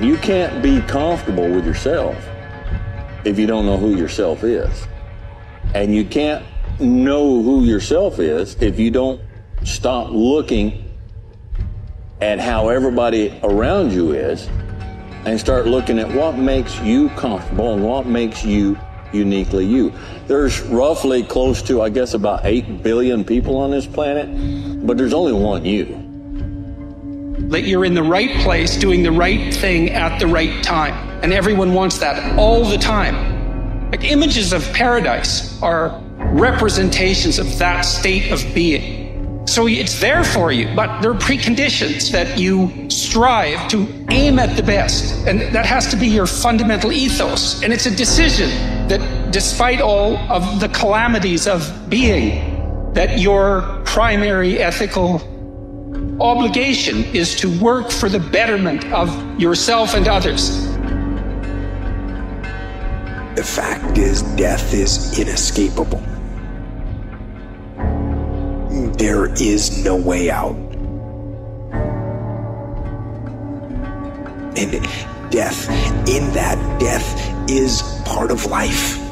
You can't be comfortable with yourself if you don't know who yourself is. And you can't know who yourself is if you don't stop looking at how everybody around you is and start looking at what makes you comfortable and what makes you uniquely you. There's roughly close to, I guess, about 8 billion people on this planet, but there's only one you that you're in the right place doing the right thing at the right time. And everyone wants that all the time. Like images of paradise are representations of that state of being. So it's there for you, but there are preconditions that you strive to aim at the best. And that has to be your fundamental ethos. And it's a decision that, despite all of the calamities of being, that your primary ethical obligation is to work for the betterment of yourself and others. The fact is, death is inescapable. There is no way out. And death, in that death, is part of life.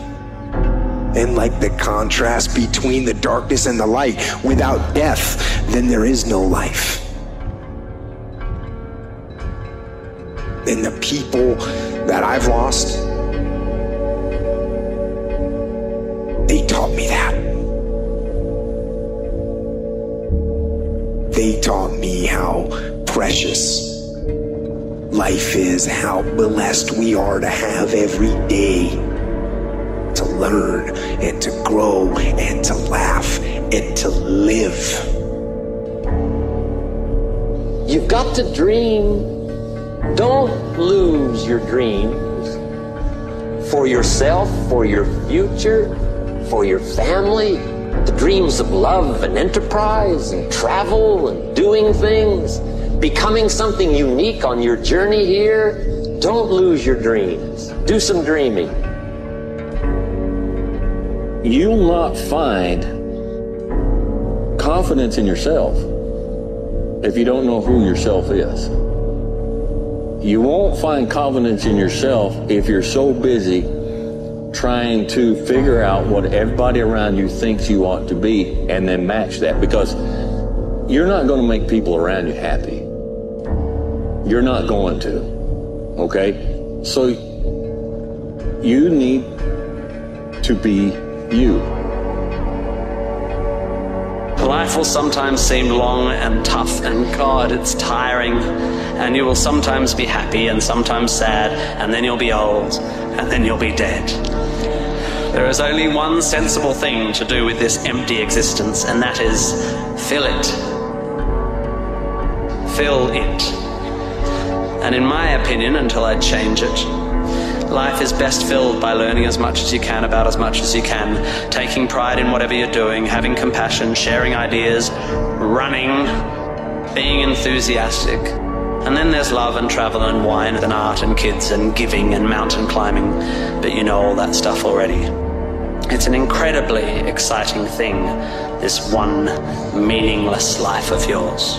And like the contrast between the darkness and the light, without death, then there is no life. And the people that I've lost, they taught me that. They taught me how precious life is, how blessed we are to have every day learn and to grow and to laugh and to live. You've got to dream. Don't lose your dreams for yourself, for your future, for your family. The dreams of love and enterprise and travel and doing things, becoming something unique on your journey here. Don't lose your dreams. Do some dreaming you'll not find confidence in yourself if you don't know who yourself is. You won't find confidence in yourself if you're so busy trying to figure out what everybody around you thinks you ought to be and then match that because you're not going to make people around you happy. You're not going to. Okay? So you need to be you. Life will sometimes seem long and tough, and God, it's tiring. And you will sometimes be happy and sometimes sad, and then you'll be old, and then you'll be dead. There is only one sensible thing to do with this empty existence, and that is fill it. Fill it. And in my opinion, until I change it, Life is best filled by learning as much as you can about as much as you can, taking pride in whatever you're doing, having compassion, sharing ideas, running, being enthusiastic. And then there's love and travel and wine and art and kids and giving and mountain climbing, but you know all that stuff already. It's an incredibly exciting thing, this one meaningless life of yours.